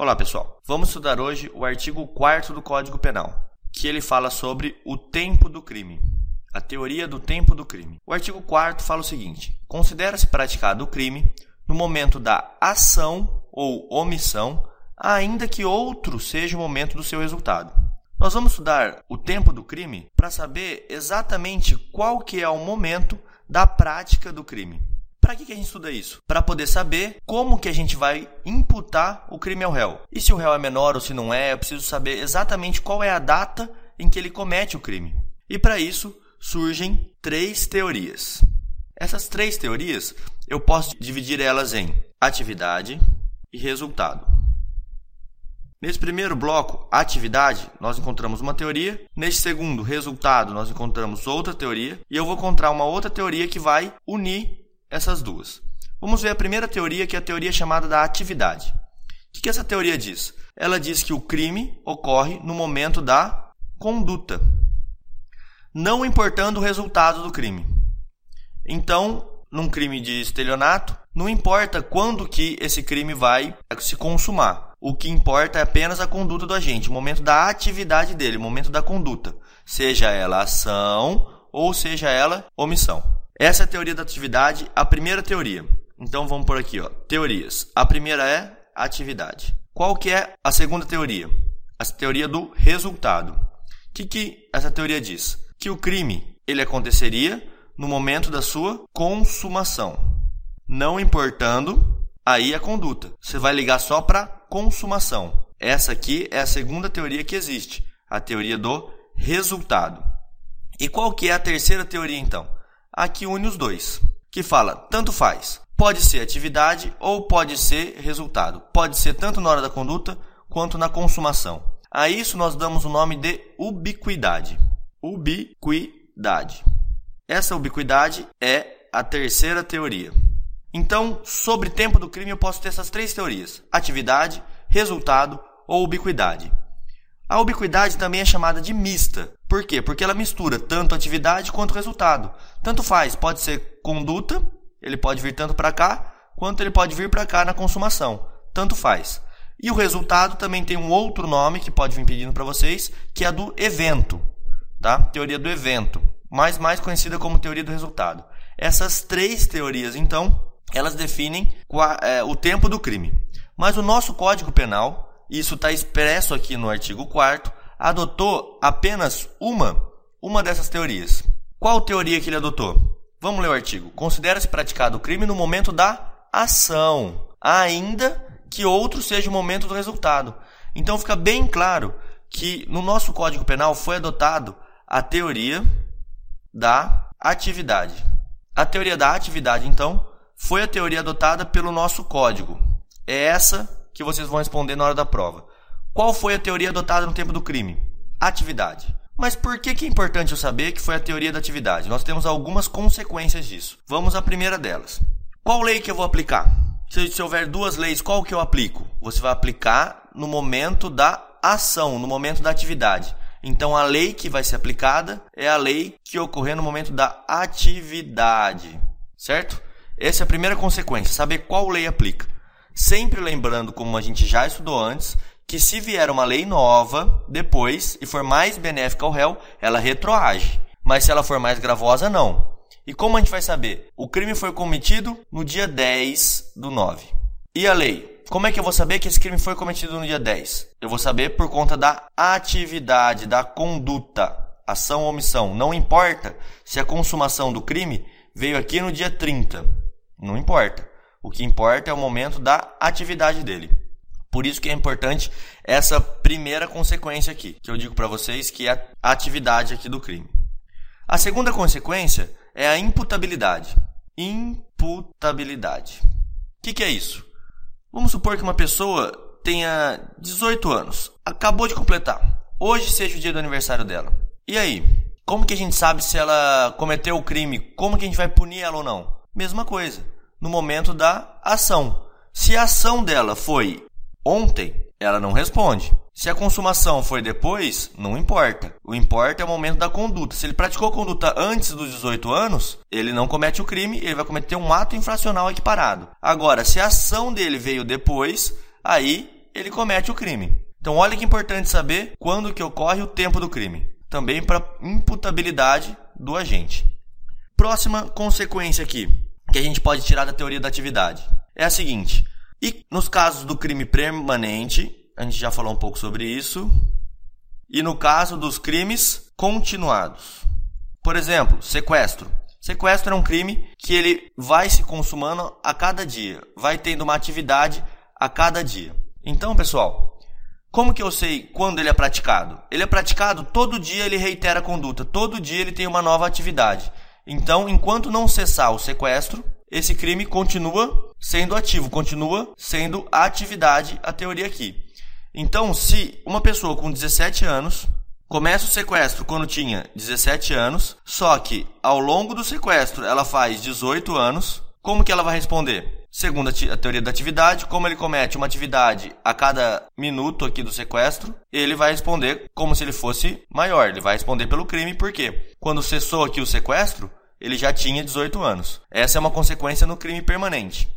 Olá, pessoal. Vamos estudar hoje o artigo 4 do Código Penal, que ele fala sobre o tempo do crime, a teoria do tempo do crime. O artigo 4 fala o seguinte: considera-se praticado o crime no momento da ação ou omissão, ainda que outro seja o momento do seu resultado. Nós vamos estudar o tempo do crime para saber exatamente qual que é o momento da prática do crime. Para que, que a gente estuda isso? Para poder saber como que a gente vai imputar o crime ao réu. E se o réu é menor ou se não é, eu preciso saber exatamente qual é a data em que ele comete o crime. E para isso surgem três teorias. Essas três teorias eu posso dividir elas em atividade e resultado. Nesse primeiro bloco, atividade, nós encontramos uma teoria. Neste segundo, resultado, nós encontramos outra teoria. E eu vou encontrar uma outra teoria que vai unir essas duas. Vamos ver a primeira teoria, que é a teoria chamada da atividade. O que essa teoria diz? Ela diz que o crime ocorre no momento da conduta, não importando o resultado do crime. Então, num crime de estelionato, não importa quando que esse crime vai se consumar. O que importa é apenas a conduta do agente, o momento da atividade dele, o momento da conduta, seja ela ação ou seja ela omissão. Essa é a teoria da atividade, a primeira teoria. Então vamos por aqui, ó, teorias. A primeira é atividade. Qual que é a segunda teoria? A teoria do resultado. O que, que essa teoria diz? Que o crime ele aconteceria no momento da sua consumação, não importando aí a conduta. Você vai ligar só para consumação. Essa aqui é a segunda teoria que existe, a teoria do resultado. E qual que é a terceira teoria então? A que une os dois, que fala tanto faz. Pode ser atividade ou pode ser resultado. Pode ser tanto na hora da conduta quanto na consumação. A isso nós damos o nome de ubiquidade. Ubiquidade. Essa ubiquidade é a terceira teoria. Então, sobre tempo do crime, eu posso ter essas três teorias: atividade, resultado ou ubiquidade. A ubiquidade também é chamada de mista. Por quê? Porque ela mistura tanto atividade quanto resultado. Tanto faz, pode ser conduta, ele pode vir tanto para cá, quanto ele pode vir para cá na consumação. Tanto faz. E o resultado também tem um outro nome que pode vir pedindo para vocês, que é a do evento, tá? Teoria do evento, mais mais conhecida como teoria do resultado. Essas três teorias, então, elas definem é, o tempo do crime. Mas o nosso Código Penal, isso está expresso aqui no artigo 4 adotou apenas uma, uma dessas teorias. Qual teoria que ele adotou? Vamos ler o artigo. Considera-se praticado o crime no momento da ação, ainda que outro seja o momento do resultado. Então fica bem claro que no nosso Código Penal foi adotado a teoria da atividade. A teoria da atividade, então, foi a teoria adotada pelo nosso código. É essa que vocês vão responder na hora da prova. Qual foi a teoria adotada no tempo do crime? Atividade. Mas por que, que é importante eu saber que foi a teoria da atividade? Nós temos algumas consequências disso. Vamos à primeira delas. Qual lei que eu vou aplicar? Se, se houver duas leis, qual que eu aplico? Você vai aplicar no momento da ação, no momento da atividade. Então a lei que vai ser aplicada é a lei que ocorrer no momento da atividade, certo? Essa é a primeira consequência, saber qual lei aplica. Sempre lembrando, como a gente já estudou antes, que se vier uma lei nova depois e for mais benéfica ao réu, ela retroage. Mas se ela for mais gravosa, não. E como a gente vai saber? O crime foi cometido no dia 10 do 9. E a lei? Como é que eu vou saber que esse crime foi cometido no dia 10? Eu vou saber por conta da atividade, da conduta, ação ou omissão. Não importa se a consumação do crime veio aqui no dia 30. Não importa. O que importa é o momento da atividade dele. Por isso que é importante essa primeira consequência aqui, que eu digo para vocês que é a atividade aqui do crime. A segunda consequência é a imputabilidade. Imputabilidade. O que, que é isso? Vamos supor que uma pessoa tenha 18 anos, acabou de completar. Hoje seja o dia do aniversário dela. E aí? Como que a gente sabe se ela cometeu o crime? Como que a gente vai punir ela ou não? Mesma coisa, no momento da ação. Se a ação dela foi ontem, ela não responde. Se a consumação foi depois, não importa. O importa é o momento da conduta. Se ele praticou conduta antes dos 18 anos, ele não comete o crime, ele vai cometer um ato infracional equiparado. Agora, se a ação dele veio depois, aí ele comete o crime. Então olha que importante saber quando que ocorre o tempo do crime, também para imputabilidade do agente. Próxima consequência aqui, que a gente pode tirar da teoria da atividade, é a seguinte: e nos casos do crime permanente, a gente já falou um pouco sobre isso, e no caso dos crimes continuados. Por exemplo, sequestro. Sequestro é um crime que ele vai se consumando a cada dia, vai tendo uma atividade a cada dia. Então, pessoal, como que eu sei quando ele é praticado? Ele é praticado todo dia, ele reitera a conduta, todo dia ele tem uma nova atividade. Então, enquanto não cessar o sequestro, esse crime continua sendo ativo, continua sendo a atividade, a teoria aqui. Então, se uma pessoa com 17 anos começa o sequestro quando tinha 17 anos, só que ao longo do sequestro ela faz 18 anos, como que ela vai responder? Segundo a teoria da atividade, como ele comete uma atividade a cada minuto aqui do sequestro, ele vai responder como se ele fosse maior. Ele vai responder pelo crime, porque quando cessou aqui o sequestro, ele já tinha 18 anos. Essa é uma consequência no crime permanente.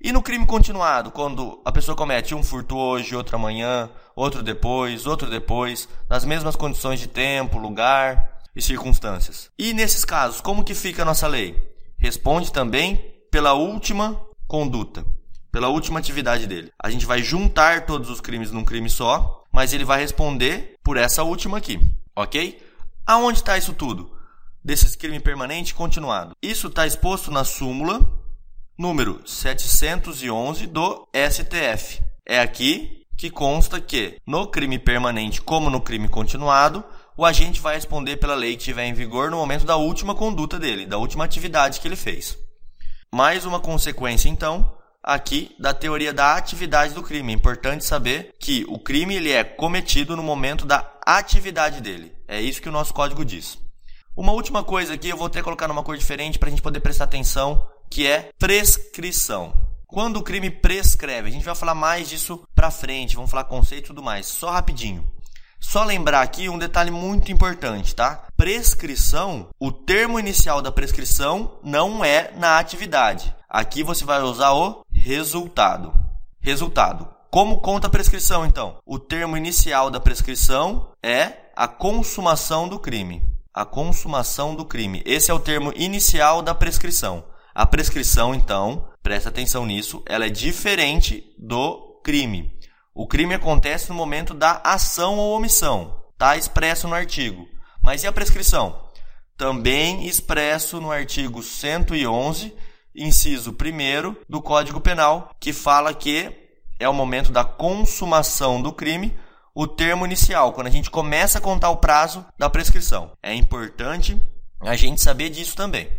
E no crime continuado, quando a pessoa comete um furto hoje, outro amanhã, outro depois, outro depois, nas mesmas condições de tempo, lugar e circunstâncias. E nesses casos, como que fica a nossa lei? Responde também pela última conduta, pela última atividade dele. A gente vai juntar todos os crimes num crime só, mas ele vai responder por essa última aqui, ok? Aonde está isso tudo? desses crime permanente continuado. Isso está exposto na súmula número 711 do STF. É aqui que consta que no crime permanente como no crime continuado, o agente vai responder pela lei que estiver em vigor no momento da última conduta dele, da última atividade que ele fez. Mais uma consequência então aqui da teoria da atividade do crime. É importante saber que o crime ele é cometido no momento da atividade dele. É isso que o nosso código diz. Uma última coisa aqui, eu vou até colocar numa cor diferente para a gente poder prestar atenção, que é prescrição. Quando o crime prescreve, a gente vai falar mais disso para frente, vamos falar conceito e tudo mais, só rapidinho. Só lembrar aqui um detalhe muito importante, tá? Prescrição, o termo inicial da prescrição não é na atividade. Aqui você vai usar o resultado. Resultado. Como conta a prescrição, então? O termo inicial da prescrição é a consumação do crime a consumação do crime. Esse é o termo inicial da prescrição. A prescrição, então, presta atenção nisso, ela é diferente do crime. O crime acontece no momento da ação ou omissão, está expresso no artigo. Mas e a prescrição? Também expresso no artigo 111, inciso 1 do Código Penal, que fala que é o momento da consumação do crime o termo inicial, quando a gente começa a contar o prazo da prescrição. É importante a gente saber disso também.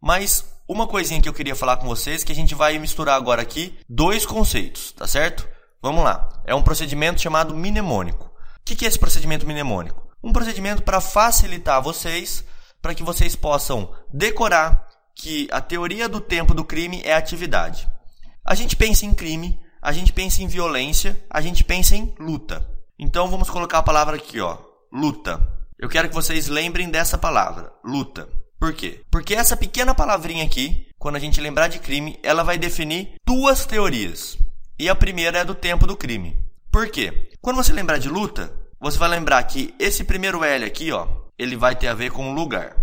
Mas uma coisinha que eu queria falar com vocês que a gente vai misturar agora aqui dois conceitos, tá certo? Vamos lá. É um procedimento chamado mnemônico. O que é esse procedimento mnemônico? Um procedimento para facilitar vocês, para que vocês possam decorar que a teoria do tempo do crime é atividade. A gente pensa em crime, a gente pensa em violência, a gente pensa em luta. Então vamos colocar a palavra aqui, ó, luta. Eu quero que vocês lembrem dessa palavra, luta. Por quê? Porque essa pequena palavrinha aqui, quando a gente lembrar de crime, ela vai definir duas teorias. E a primeira é do tempo do crime. Por quê? Quando você lembrar de luta, você vai lembrar que esse primeiro L aqui, ó, ele vai ter a ver com lugar.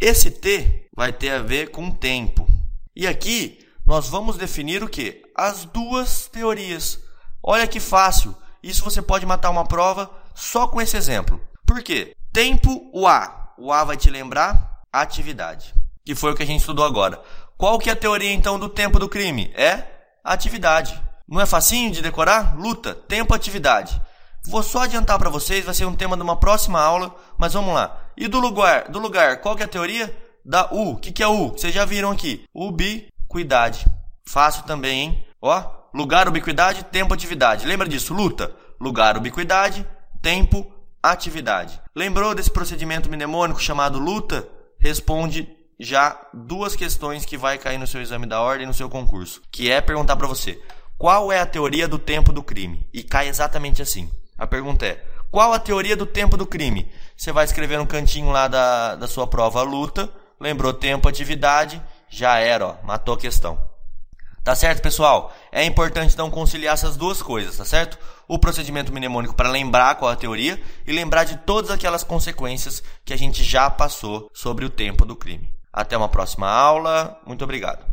Esse T vai ter a ver com tempo. E aqui nós vamos definir o que? As duas teorias. Olha que fácil. Isso você pode matar uma prova só com esse exemplo. Por quê? Tempo, o A. O A vai te lembrar atividade, que foi o que a gente estudou agora. Qual que é a teoria então do tempo do crime? É atividade. Não é facinho de decorar? Luta, tempo, atividade. Vou só adiantar para vocês, vai ser um tema de uma próxima aula, mas vamos lá. E do lugar, do lugar, qual que é a teoria? Da U. O que, que é U? Vocês já viram aqui. Ubiquidade. Fácil também, hein? Ó, lugar, ubiquidade, tempo, atividade. Lembra disso? Luta, lugar, ubiquidade, tempo, atividade. Lembrou desse procedimento mnemônico chamado luta? Responde já duas questões que vai cair no seu exame da ordem no seu concurso, que é perguntar para você: qual é a teoria do tempo do crime? E cai exatamente assim. A pergunta é: qual a teoria do tempo do crime? Você vai escrever no cantinho lá da, da sua prova luta, lembrou tempo, atividade, já era, ó, matou a questão. Tá certo, pessoal? É importante então conciliar essas duas coisas, tá certo? O procedimento mnemônico para lembrar qual a teoria e lembrar de todas aquelas consequências que a gente já passou sobre o tempo do crime. Até uma próxima aula. Muito obrigado.